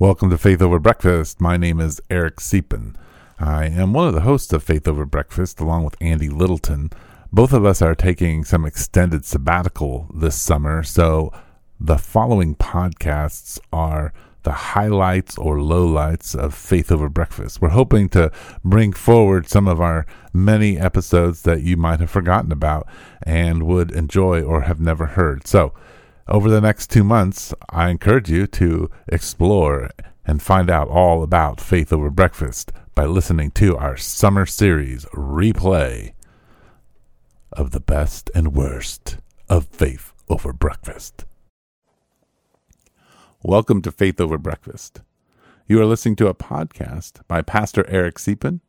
Welcome to Faith Over Breakfast. My name is Eric Siepen. I am one of the hosts of Faith Over Breakfast along with Andy Littleton. Both of us are taking some extended sabbatical this summer, so the following podcasts are the highlights or lowlights of Faith Over Breakfast. We're hoping to bring forward some of our many episodes that you might have forgotten about and would enjoy or have never heard. So, over the next two months, I encourage you to explore and find out all about Faith Over Breakfast by listening to our summer series replay of the best and worst of Faith Over Breakfast. Welcome to Faith Over Breakfast. You are listening to a podcast by Pastor Eric Siepen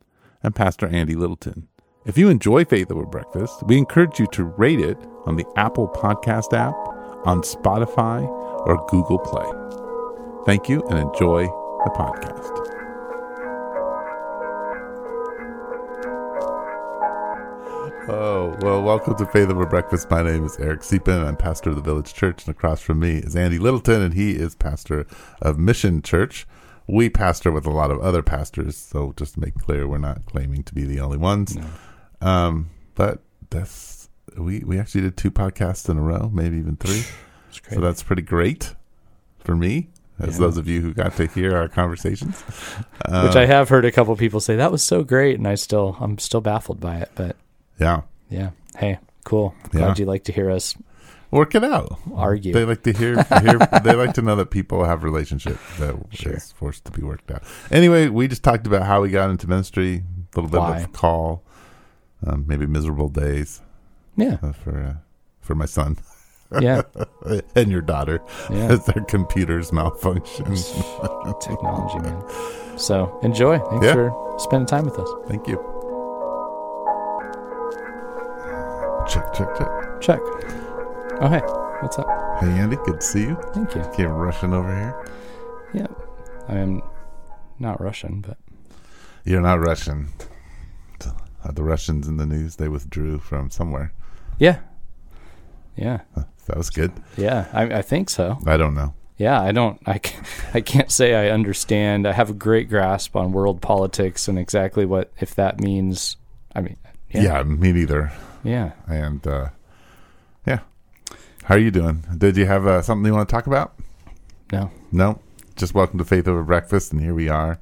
and Pastor Andy Littleton. If you enjoy Faith Over Breakfast, we encourage you to rate it on the Apple Podcast app, on Spotify, or Google Play. Thank you and enjoy the podcast. Oh, well, welcome to Faith Over Breakfast. My name is Eric Siepen. I'm pastor of the Village Church, and across from me is Andy Littleton, and he is pastor of Mission Church. We pastor with a lot of other pastors, so just to make clear, we're not claiming to be the only ones. Um, but that's we we actually did two podcasts in a row, maybe even three. So that's pretty great for me, as Yeah. those of you who got to hear our conversations. which I have heard a couple people say that was so great, and I still I'm still baffled by it. But Yeah, yeah, hey, cool. Glad Yeah. you like to hear us work it out. argue. They like to hear, hear they like to know that people have relationship that is Sure. forced to be worked out. Anyway, we just talked about how we got into ministry, a little bit Why. of call, um, maybe miserable days yeah, uh, for uh, for my son yeah, and your daughter yeah. as their computers malfunction. Technology, man. So enjoy. Thanks Yeah. for spending time with us. Thank you. Check, check, check. Check. Oh hey, what's up? Hey, Andy, good to see you. Thank you. Came rushing over here. Yeah, I am not Russian, but You're not Russian. The Russians in the news, they withdrew from somewhere. yeah, yeah, That was good. yeah. I, I think so. I don't know. Yeah, I don't. I, I can't say I understand. I have a great grasp on world politics and exactly what if that means. I mean, Yeah, yeah, me neither. yeah. And uh, yeah, how are you doing? Did you have uh, something you want to talk about? No, No, just welcome to Faith Over Breakfast, and here we are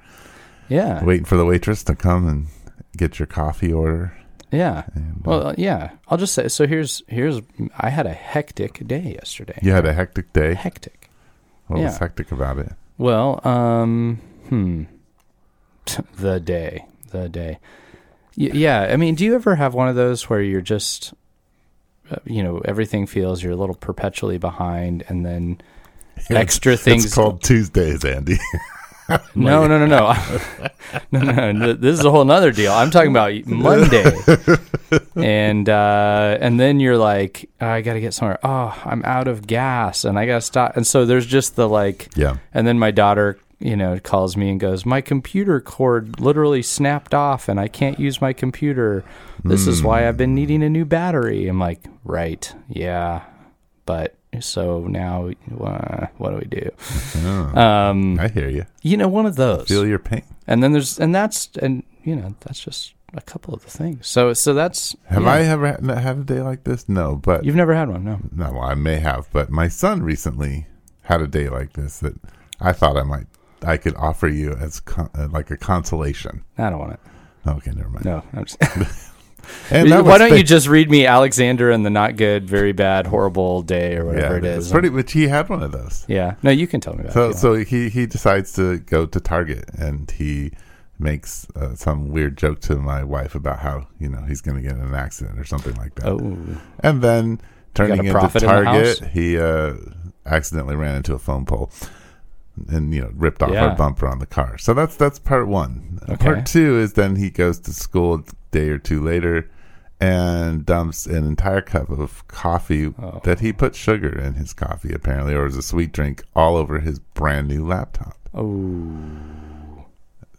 yeah, waiting for the waitress to come and get your coffee order. Yeah. And, uh, Well, uh, yeah. I'll just say. So here's here's. I had a hectic day yesterday. you had a hectic day. hectic. What was hectic about it? Well, um, hmm. the day, the day. Y- yeah, I mean, do you ever have one of those where you're just, uh, you know, everything feels you're a little perpetually behind, and then extra things. It's called Tuesdays, Andy. no, no, no, no, no, no, no. This is a whole nother deal. I'm talking about Monday, and uh, and then you're like, "Oh, I got to get somewhere. Oh, I'm out of gas, and I got to stop. And so there's just the like. yeah. And then my daughter, you know, calls me and goes, "My computer cord literally snapped off, and I can't use my computer. This is why I've been needing a new battery." I'm like, "Right, yeah, but so now uh, what do we do?" Oh, Um, I hear you. you know, one of those. Feel your pain. And then there's, and that's, and you know, that's just a couple of the things. So, so that's. Have yeah. I ever had, had a day like this? No, but You've never had one, no? no, I may have. But my son recently had a day like this that I thought I might, I could offer you as con- uh, like a consolation. I don't want it. Okay, never mind. No, I'm just, And why don't you just read me Alexander and the not good, very bad, horrible day or whatever yeah, it is? pretty much. He had one of those. Yeah. No, you can tell me about So it. so he he decides to go to Target and he makes uh, some weird joke to my wife about how you know he's going to get in an accident or something like that. Oh, And then turning into prophet in Target, he uh, accidentally ran into a phone pole and you know ripped off Yeah. our bumper on the car. So that's that's part one. Okay. Part two is then he goes to school day or two later and dumps an entire cup of coffee Oh. that he put sugar in his coffee apparently or as a sweet drink all over his brand new laptop. oh,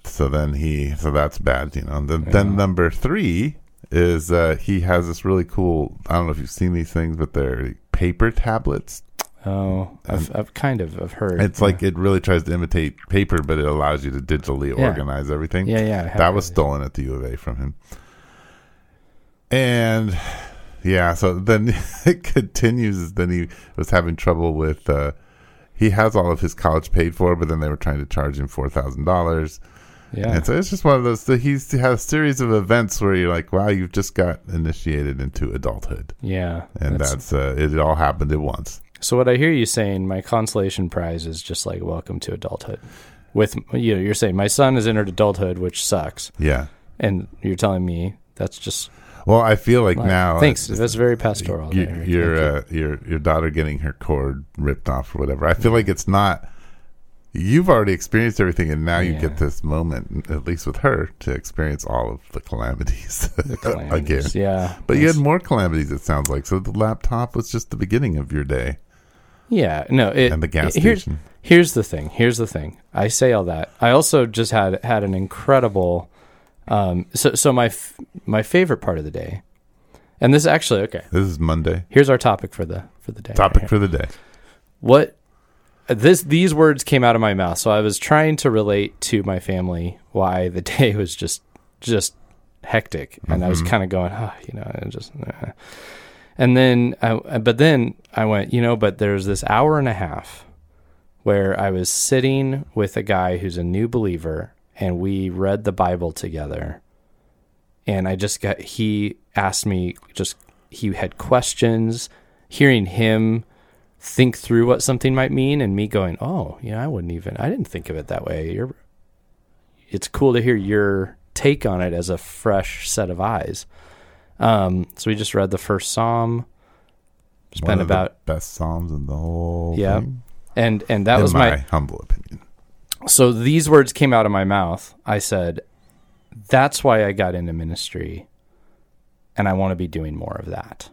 So then he, so that's bad, you know. Then, Yeah. then number three is uh, he has this really cool. I don't know if you've seen these things, but they're paper tablets Oh, I've, I've kind of I've heard. It's like it really tries to imitate paper, but it allows you to digitally Yeah. organize everything. yeah, yeah. That was stolen at the U of A from him. And yeah, so then it continues. Then he was having trouble with. Uh, he has all of his college paid for, but then they were trying to charge him four thousand dollars. Yeah, And so it's just one of those. So he's he had a series of events where you're like, wow, you've just got initiated into adulthood, yeah. and that's, uh, it. All happened at once. So what I hear you saying, my consolation prize is just like welcome to adulthood. With you know, you're saying my son has entered adulthood, which sucks, Yeah. and you're telling me that's just Well, I feel like now. Thanks, uh, that's very pastoral. your uh, your your daughter getting her cord ripped off or whatever. I feel like it's not. You've already experienced everything, and now you Yeah. get this moment, at least with her, to experience all of the calamities, The again. Yeah, But you had more calamities. It sounds like so. The laptop was just the beginning of your day, yeah. No, it, and the gas it- here's, station. Here's the thing. Here's the thing. I say all that. I also just had had an incredible. Um, so so my f- my favorite part of the day, and this actually okay. This is Monday. Here's our topic for the for the day. Topic right for the day. what this these words came out of my mouth so i was trying to relate to my family why the day was just just hectic and i was Mhm. kind of going oh you know I just uh. and then I, but then i went you know but there's this hour and a half where i was sitting with a guy who's a new believer and we read the bible together and i just got he asked me just he had questions hearing him think through what something might mean and me going, "Oh, yeah, I wouldn't even I didn't think of it that way." You're it's cool to hear your take on it as a fresh set of eyes. Um, so we just read the first psalm, spent about best psalms in the whole. Yeah. thing, and and that in was my, my humble opinion. So these words came out of my mouth. I said, "That's why I got into ministry, and I want to be doing more of that."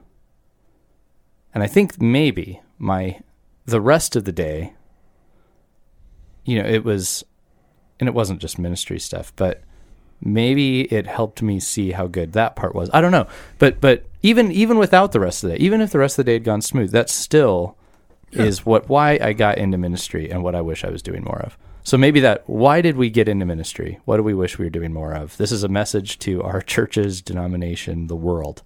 And I think maybe my the rest of the day, you know, it was, and it wasn't just ministry stuff, but maybe it helped me see how good that part was. I don't know, but but even even without the rest of the day, even if the rest of the day had gone smooth, that still Yeah. is what why I got into ministry and what I wish I was doing more of. So maybe that why did we get into ministry? What do we wish we were doing more of? This is a message to our churches, denomination, the world.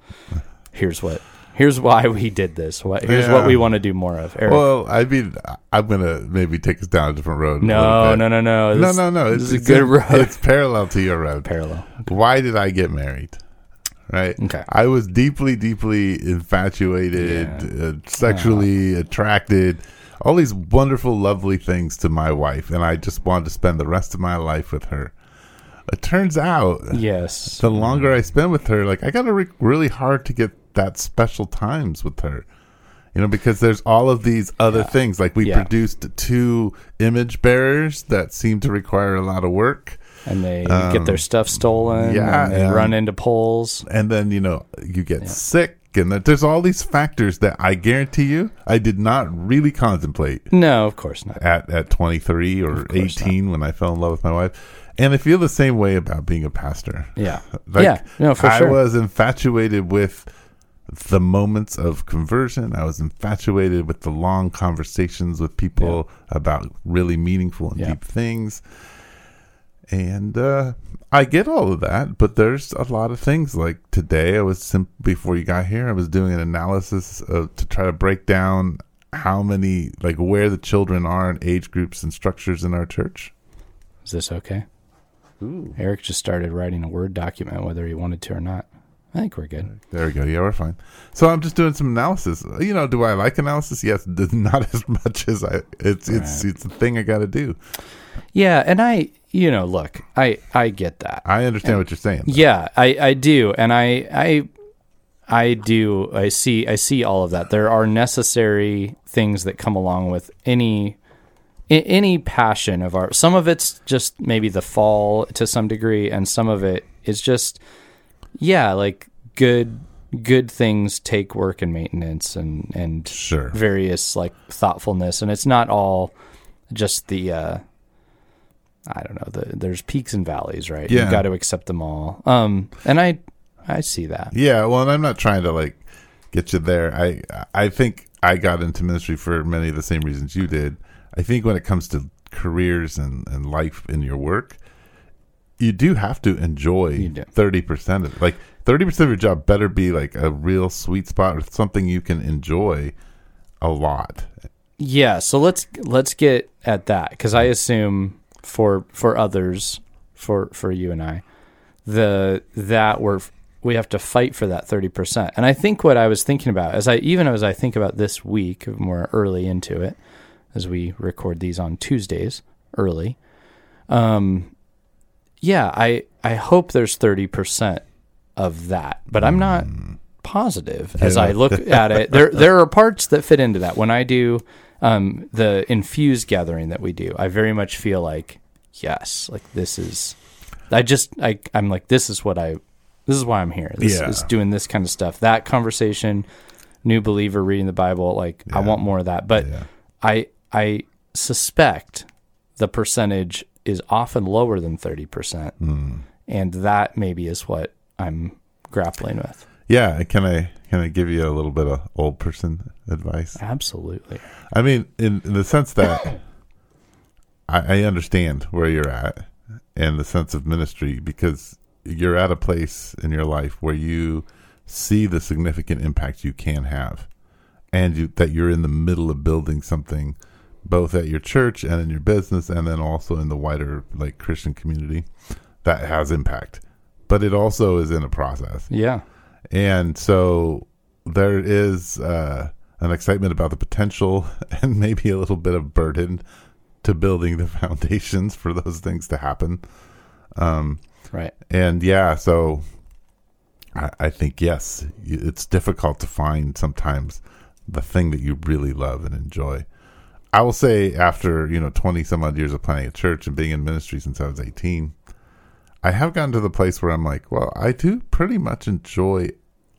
Here's what here's why we did this. What here's what we want to do more of. Eric. Well, I mean, I'm gonna maybe take us down a different road. no, no, no, no, no, This- no, no. This It's is a good road. It's parallel to your road. Parallel. Why did I get married? Right. Okay. I was deeply, deeply infatuated, Yeah. uh, sexually attracted, all these wonderful, lovely things to my wife, and I just wanted to spend the rest of my life with her. It turns out, Yes. the longer I spend with her, like I got to re- really hard to get that special times with her. You know, because there's all of these other Yeah. things. Like we Yeah. produced two image bearers that seem to require a lot of work. and they Um, get their stuff stolen. yeah, and they and- run into poles. and then you know you get Yeah. sick and that there's all these factors that i guarantee you i did not really contemplate No, of course not. at at 23 or Of course 18 when i fell in love with my wife and i feel the same way about being a pastor Yeah. Like, yeah. No, for i sure. was infatuated with the moments of conversion i was infatuated with the long conversations with people about really meaningful and Yeah. deep things and uh, I get all of that, but there's a lot of things. Like today, I was sim- before you got here, I was doing an analysis of, to try to break down how many, like, where the children are in age groups and structures in our church. Is this okay? Ooh. Eric just started writing a Word document, whether he wanted to or not. I think we're good. There we go. Yeah, we're fine. So I'm just doing some analysis. You know, do I like analysis? Yes, not as much as I. It's it's Right. it's a thing I got to do. Yeah, and I, you know, look, I I get that. I understand what you're saying. Yeah, I I do, and I I I do. I see I see all of that. There are necessary things that come along with any any passion of art. Some of it's just maybe the fall to some degree, and some of it is just yeah, like good good things take work and maintenance and and Sure. various like thoughtfulness and it's not all just the uh i don't know the there's peaks and valleys right Yeah. you've got to accept them all um and i i see that Yeah, well, and I'm not trying to like get you there. I I think I got into ministry for many of the same reasons you did. I think when it comes to careers and, and life in your work, you do have to enjoy thirty percent of it. Like thirty percent of your job better be like a real sweet spot or something you can enjoy a lot. Yeah, so let's let's get at that because I assume for for others, for for you and I, the that we're we have to fight for that thirty percent. And I think what I was thinking about as I even as I think about this week, more early into it, as we record these on Tuesdays early, um, yeah, I I hope there's thirty percent of that, but I'm not positive as I look at it. There there are parts that fit into that. When I do um, the infused gathering that we do, I very much feel like yes, like this is. I just I I'm like this is what I this is why I'm here. This Yeah. is doing this kind of stuff. That conversation, new believer reading the Bible, like I want more of that. But Yeah. I I suspect the percentage is often lower than thirty percent, Hmm. and that maybe is what I'm grappling with. Yeah, can I can I give you a little bit of old person advice? Absolutely. I mean, in, in the sense that I, I understand where you're at and the sense of ministry because you're at a place in your life where you see the significant impact you can have and you, that you're in the middle of building something both at your church and in your business and then also in the wider like Christian community that has impact. But it also is in a process. Yeah. And so there is uh, an excitement about the potential and maybe a little bit of burden to building the foundations for those things to happen. Um, Right. and yeah, so I, I think, yes, it's difficult to find sometimes the thing that you really love and enjoy. I will say, after, you know, 20 some odd years of planning a church and being in ministry since I was 18, I have gotten to the place where I'm like, well, I do pretty much enjoy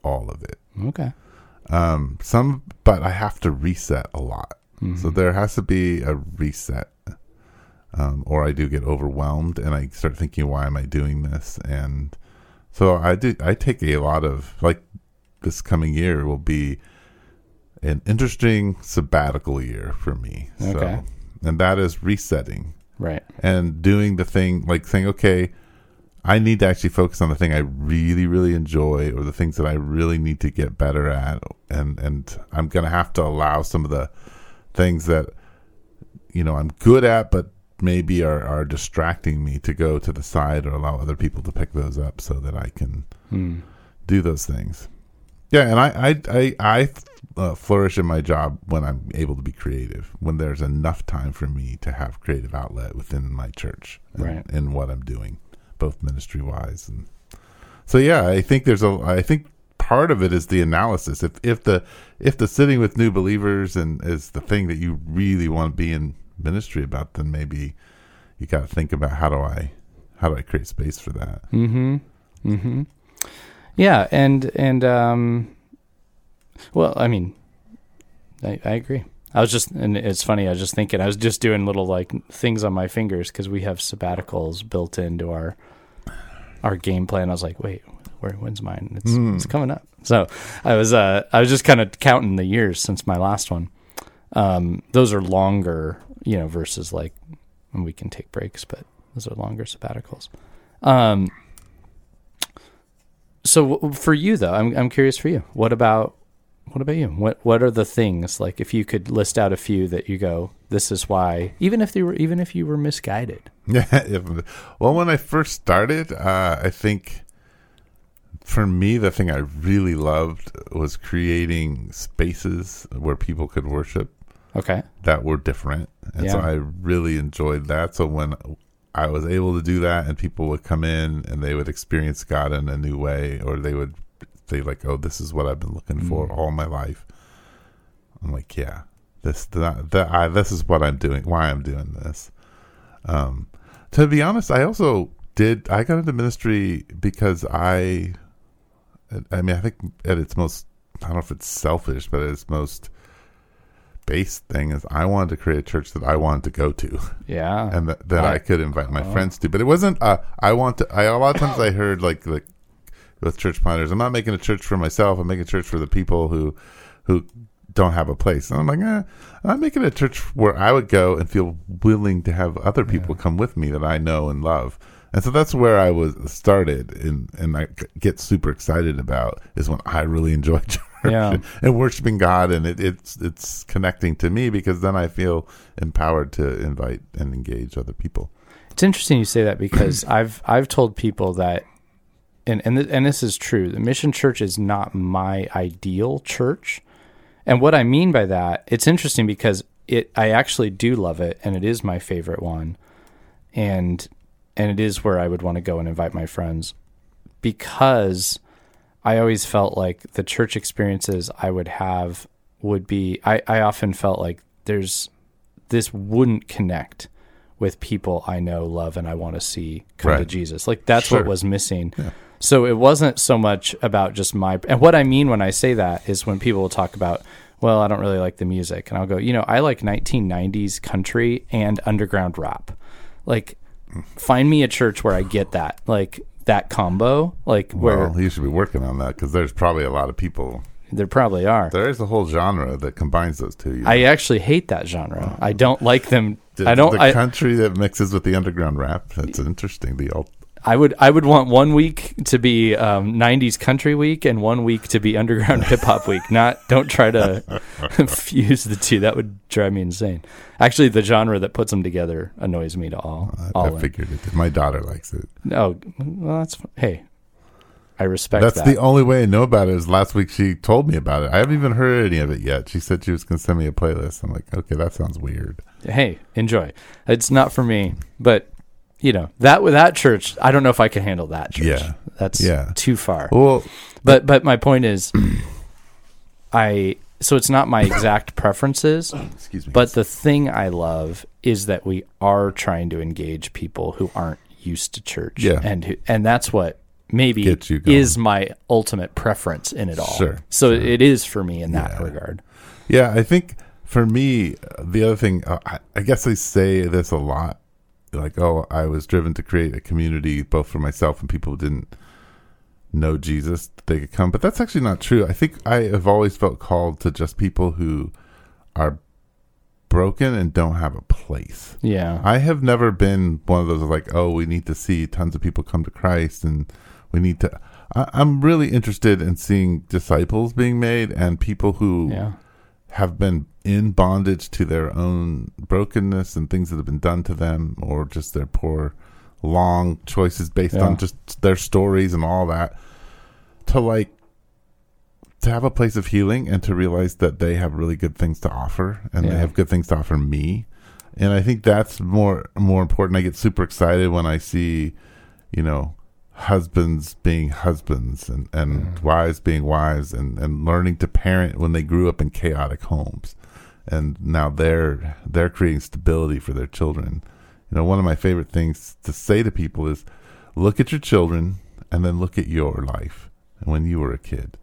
all of it. Okay. Um, some, but I have to reset a lot. Mm-hmm. So there has to be a reset, um, or I do get overwhelmed and I start thinking, why am I doing this? And so I do. I take a lot of like this coming year will be an interesting sabbatical year for me. Okay. So, and that is resetting Right. and doing the thing like saying, okay, I need to actually focus on the thing I really, really enjoy or the things that I really need to get better at. And, and I'm going to have to allow some of the things that, you know, I'm good at, but maybe are, are distracting me to go to the side or allow other people to pick those up so that I can Hmm. do those things. Yeah, and I I I, I uh, flourish in my job when I'm able to be creative. When there's enough time for me to have creative outlet within my church, and, Right. in what I'm doing, both ministry wise and so. Yeah, I think there's a. I think part of it is the analysis. If if the if the sitting with new believers and is the thing that you really want to be in ministry about, then maybe you got to think about how do I how do I create space for that. Mm-hmm. Mm-hmm. Yeah, and and um, well, I mean, I, I agree. I was just, and it's funny. I was just thinking. I was just doing little like things on my fingers because we have sabbaticals built into our our game plan. I was like, wait, where? When's mine? It's Hmm. it's coming up. So I was uh I was just kind of counting the years since my last one. Um, those are longer, you know, versus like when we can take breaks, but those are longer sabbaticals. Um, so w- for you though, I'm I'm curious for you. What about what about you? What what are the things like if you could list out a few that you go, this is why, even if they were even if you were misguided. Yeah. well, when I first started, uh, I think for me, the thing I really loved was creating spaces where people could worship Okay. that were different. And so I really enjoyed that. So when I was able to do that and people would come in and they would experience God in a new way, or they would say, like, oh, this is what I've been looking for Mm. all my life. I'm like, yeah, this, that, that, I, this is what I'm doing, why I'm doing this. Um, to be honest, I also did. I got into ministry because I, I mean, I think at its most, I don't know if it's selfish, but at its most base thing is I wanted to create a church that I wanted to go to, Yeah. and that, that I Right. could invite my Oh. friends to. But it wasn't. Uh, I want to. I a lot of times I heard like like with church planners, I'm not making a church for myself. I'm making a church for the people who who don't have a place. And I'm like, eh, I'm making a church where I would go and feel willing to have other people come with me that I know and love. And so that's where I was started, and and I get super excited about is when I really enjoy church Yeah. and worshiping God, and it, it's it's connecting to me because then I feel empowered to invite and engage other people. It's interesting you say that because I've I've told people that, and and th- and this is true. The Mission Church is not my ideal church, and what I mean by that, it's interesting because it I actually do love it, and it is my favorite one, and and it is where I would want to go and invite my friends, because I always felt like the church experiences I would have would be I, I often felt like there's this wouldn't connect with people I know, love, and I want to see come to Jesus. Like that's Sure. what was missing. So it wasn't so much about just my and what I mean when I say that is when people will talk about, well, I don't really like the music, and I'll go, you know, I like 1990s country and underground rap. Like, find me a church where I get that, like that combo, like where Well, you should be working on that because there's probably a lot of people. there probably are. There is a whole genre that combines those two. you know? I actually hate that genre. I don't like them. The, I don't. The I, country that mixes with the underground rap. That's interesting. The alt- I would I would want one week to be um, '90s country week and one week to be underground hip hop week. Not don't try to fuse the two. That would drive me insane. Actually, the genre that puts them together annoys me to all. I, all I figured it. My daughter likes it. No, well, that's hey. I respect That's that. the only way I know about it. Is last week she told me about it. I haven't even heard any of it yet. She said she was going to send me a playlist. I'm like, okay, that sounds weird. hey, enjoy. It's not for me, but you know that with that church, I don't know if I can handle that church. Yeah. that's Yeah. too far. Well, But but my point is, I so it's not my exact preferences, excuse me. but the thing I love is that we are trying to engage people who aren't used to church, Yeah. and who, and that's what maybe Gets you going. is my ultimate preference in it all. Sure, So it is for me in that Yeah. regard. Yeah, I think for me, uh, the other thing, uh, I guess I say this a lot. Like, oh, I was driven to create a community both for myself and people who didn't know Jesus, they could come. But that's actually not true. I think I have always felt called to just people who are broken and don't have a place. Yeah. I have never been one of those like, oh, we need to see tons of people come to Christ and we need to. I, I'm really interested in seeing disciples being made and people who yeah. have been in bondage to their own brokenness and things that have been done to them or just their poor long choices based Yeah. on just their stories and all that to like to have a place of healing and to realize that they have really good things to offer and Yeah. they have good things to offer me and i think that's more more important i get super excited when i see you know husbands being husbands and, and mm. wives being wives and, and learning to parent when they grew up in chaotic homes and now they're they're creating stability for their children. You know one of my favorite things to say to people is look at your children and then look at your life. When you were a kid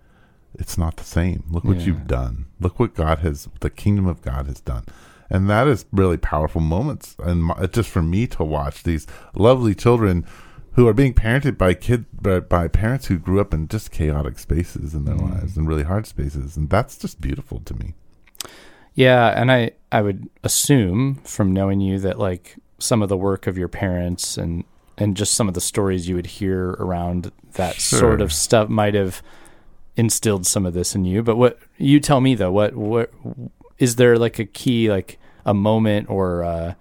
it's not the same. Look what Yeah. you've done. Look what god has the kingdom of god has done. And that is really powerful moments and my, just for me to watch these lovely children who are being parented by kid by, by parents who grew up in just chaotic spaces in their Mm. lives and really hard spaces. And that's just beautiful to me Yeah, and I I would assume from knowing you that like some of the work of your parents and and just some of the stories you would hear around that Sure. sort of stuff might have instilled some of this in you. But what you tell me though, what what is there like a key like a moment or uh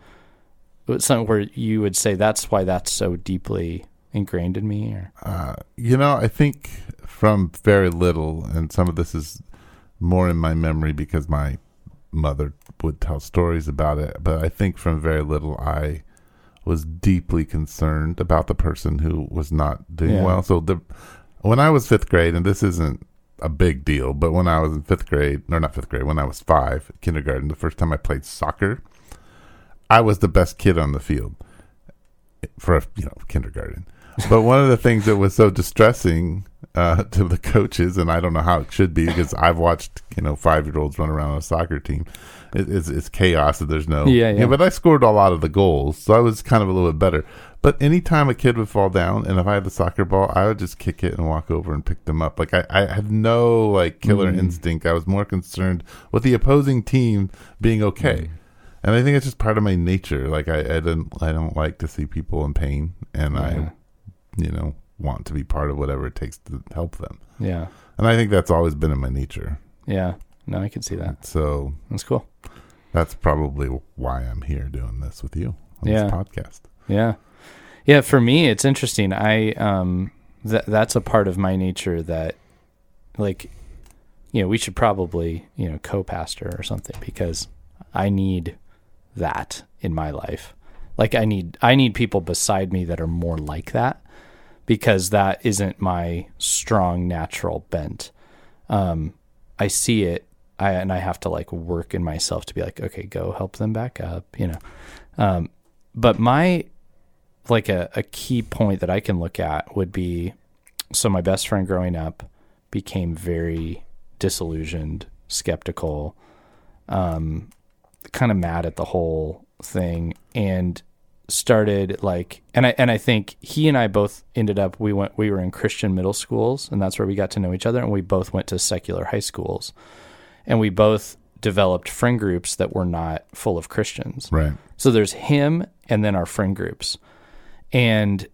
something where you would say that's why that's so deeply ingrained in me or Uh, you know, I think from very little, and some of this is more in my memory because my mother would tell stories about it. But I think from very little, I was deeply concerned about the person who was not doing Yeah. well. So the when I was fifth grade, and this isn't a big deal, but when I was in fifth grade, or not fifth grade, when I was five, kindergarten, the first time I played soccer, I was the best kid on the field for you know kindergarten. But one of the things that was so distressing uh, to the coaches, and I don't know how it should be because I've watched you know five year olds run around on a soccer team. It, it's, it's chaos. And there's no Yeah, yeah. But I scored a lot of the goals, so I was kind of a little bit better. But anytime a kid would fall down, and if I had the soccer ball, I would just kick it and walk over and pick them up. Like I, I had no like killer Mm. instinct. I was more concerned with the opposing team being okay. Mm. And I think it's just part of my nature. Like I, I don't, I don't like to see people in pain, and Yeah. I, you know, want to be part of whatever it takes to help them. Yeah. And I think that's always been in my nature. Yeah. No, I can see that. So That's cool. that's probably why I'm here doing this with you on Yeah. this podcast. Yeah. Yeah, for me it's interesting. I um that that's a part of my nature that like you know, we should probably, you know, co-pastor or something because I need that in my life. Like I need I need people beside me that are more like that because that isn't my strong natural bent. Um I see it I and I have to like work in myself to be like, okay, go help them back up, you know. Um but my like a, a key point that I can look at would be so my best friend growing up became very disillusioned, skeptical, um, kind of mad at the whole thing and started like and I and I think he and I both ended up we went we were in Christian middle schools and that's where we got to know each other and we both went to secular high schools and we both developed friend groups that were not full of Christians. Right. So there's him and then our friend groups. And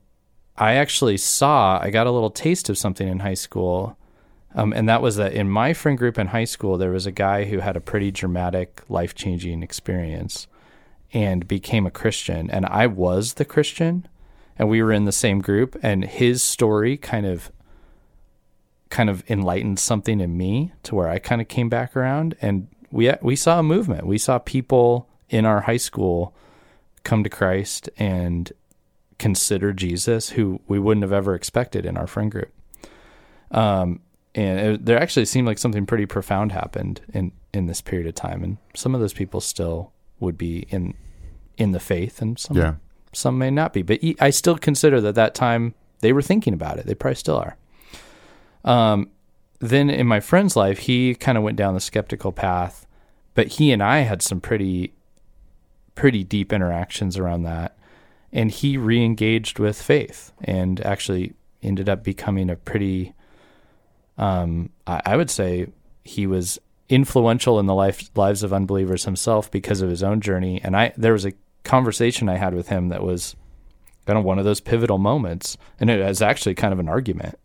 I actually saw, I got a little taste of something in high school. Um, and that was that in my friend group in high school, there was a guy who had a pretty dramatic, life changing experience and became a Christian. And I was the Christian, and we were in the same group. And his story kind of kind of enlightened something in me to where I kind of came back around and we we saw a movement. We saw people in our high school come to Christ and consider Jesus who we wouldn't have ever expected in our friend group. Um and it, there actually seemed like something pretty profound happened in in this period of time and some of those people still would be in in the faith and some Yeah. some may not be. But I still consider that that time they were thinking about it. They probably still are. Um then in my friend's life he kind of went down the skeptical path but he and i had some pretty pretty deep interactions around that. And he re-engaged with faith and actually ended up becoming a pretty um i, I would say he was influential in the life, lives of unbelievers himself because of his own journey. And i there was a conversation i had with him that was kind of one of those pivotal moments. And it was actually kind of an argument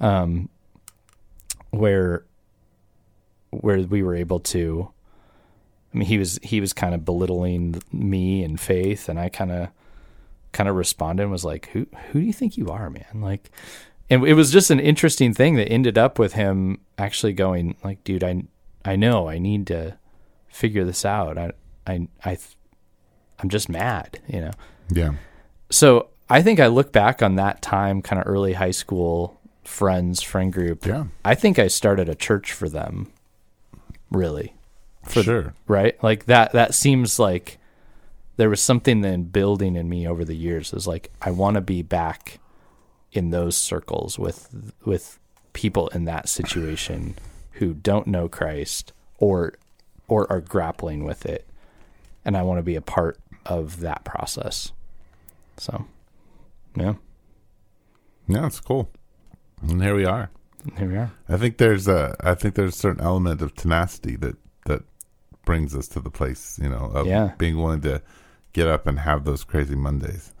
um where where we were able to I mean he was he was kind of belittling me and faith. And I kind of kind of responded and was like who who do you think you are man? Like and it was just an interesting thing that ended up with him actually going like dude I I know I need to figure this out I I I I'm just mad you know Yeah. so I think I look back on that time, kind of early high school friends, friend group. Yeah. I think I started a church for them, really, For sure. right? Like that. That seems like there was something then building in me over the years. It was like I want to be back in those circles with with people in that situation who don't know Christ or or are grappling with it, and I want to be a part of that process. So, yeah, Yeah, it's cool. And here we are. here we are. I think there's a I think there's a certain element of tenacity that that brings us to the place, you know, of Yeah. being willing to get up and have those crazy Mondays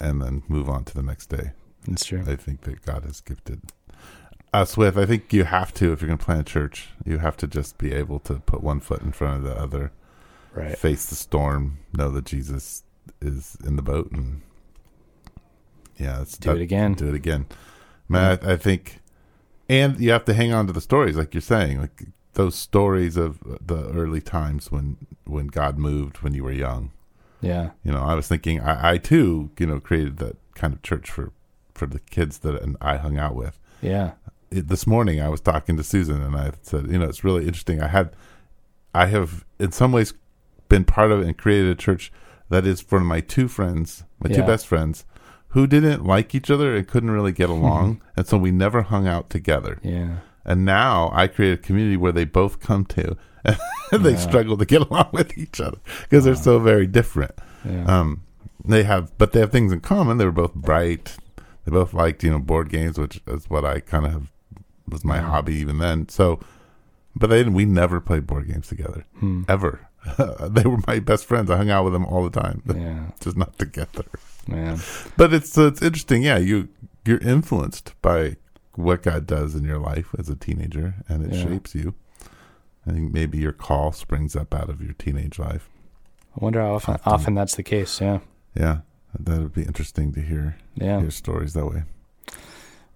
and then move on to the next day. That's true. I think that God has gifted Uh, us with. I think you have to, if you're going to plant a church, you have to just be able to put one foot in front of the other, Right. face the storm, know that Jesus is in the boat, and yeah, let's Do it again. Do it again, man. I, I think, and you have to hang on to the stories, like you're saying, like those stories of the early times when when God moved when you were young. Yeah. You know, I was thinking, I, I too, you know, created that kind of church for for the kids that I hung out with Yeah. This morning I was talking to Susan and I said, you know, it's really interesting. I had, I have in some ways been part of and created a church that is for my two friends, my two best friends, who didn't like each other and couldn't really get along, and so we never hung out together. Yeah. And now I create a community where they both come to, and they Yeah. struggle to get along with each other because they're so very different. Yeah. Um, they have, but they have things in common. They were both bright. They both liked, you know, board games, which is what I kind of have, was my hobby even then. So, but they didn't, we never played board games together Hmm. ever. they were my best friends. I hung out with them all the time, Yeah, just not together. man. But it's it's interesting. Yeah, you you're influenced by what God does in your life as a teenager, and it Yeah. shapes you. I think maybe your call springs up out of your teenage life. I wonder how often, Often. often that's the case. Yeah, Yeah, that would be interesting to hear yeah. hear stories that way.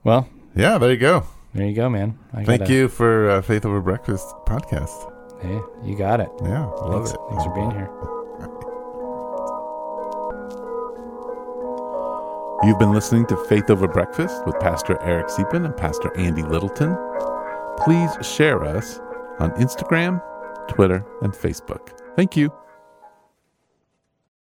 Well, Yeah, there you go. There you go, man. I Thank gotta- you for uh, Faith Over Breakfast podcast. Hey, you got it. Yeah, love Thanks, it. thanks for being here. You've been listening to Faith Over Breakfast with Pastor Eric Siepen and Pastor Andy Littleton. Please share us on Instagram, Twitter, and Facebook. Thank you.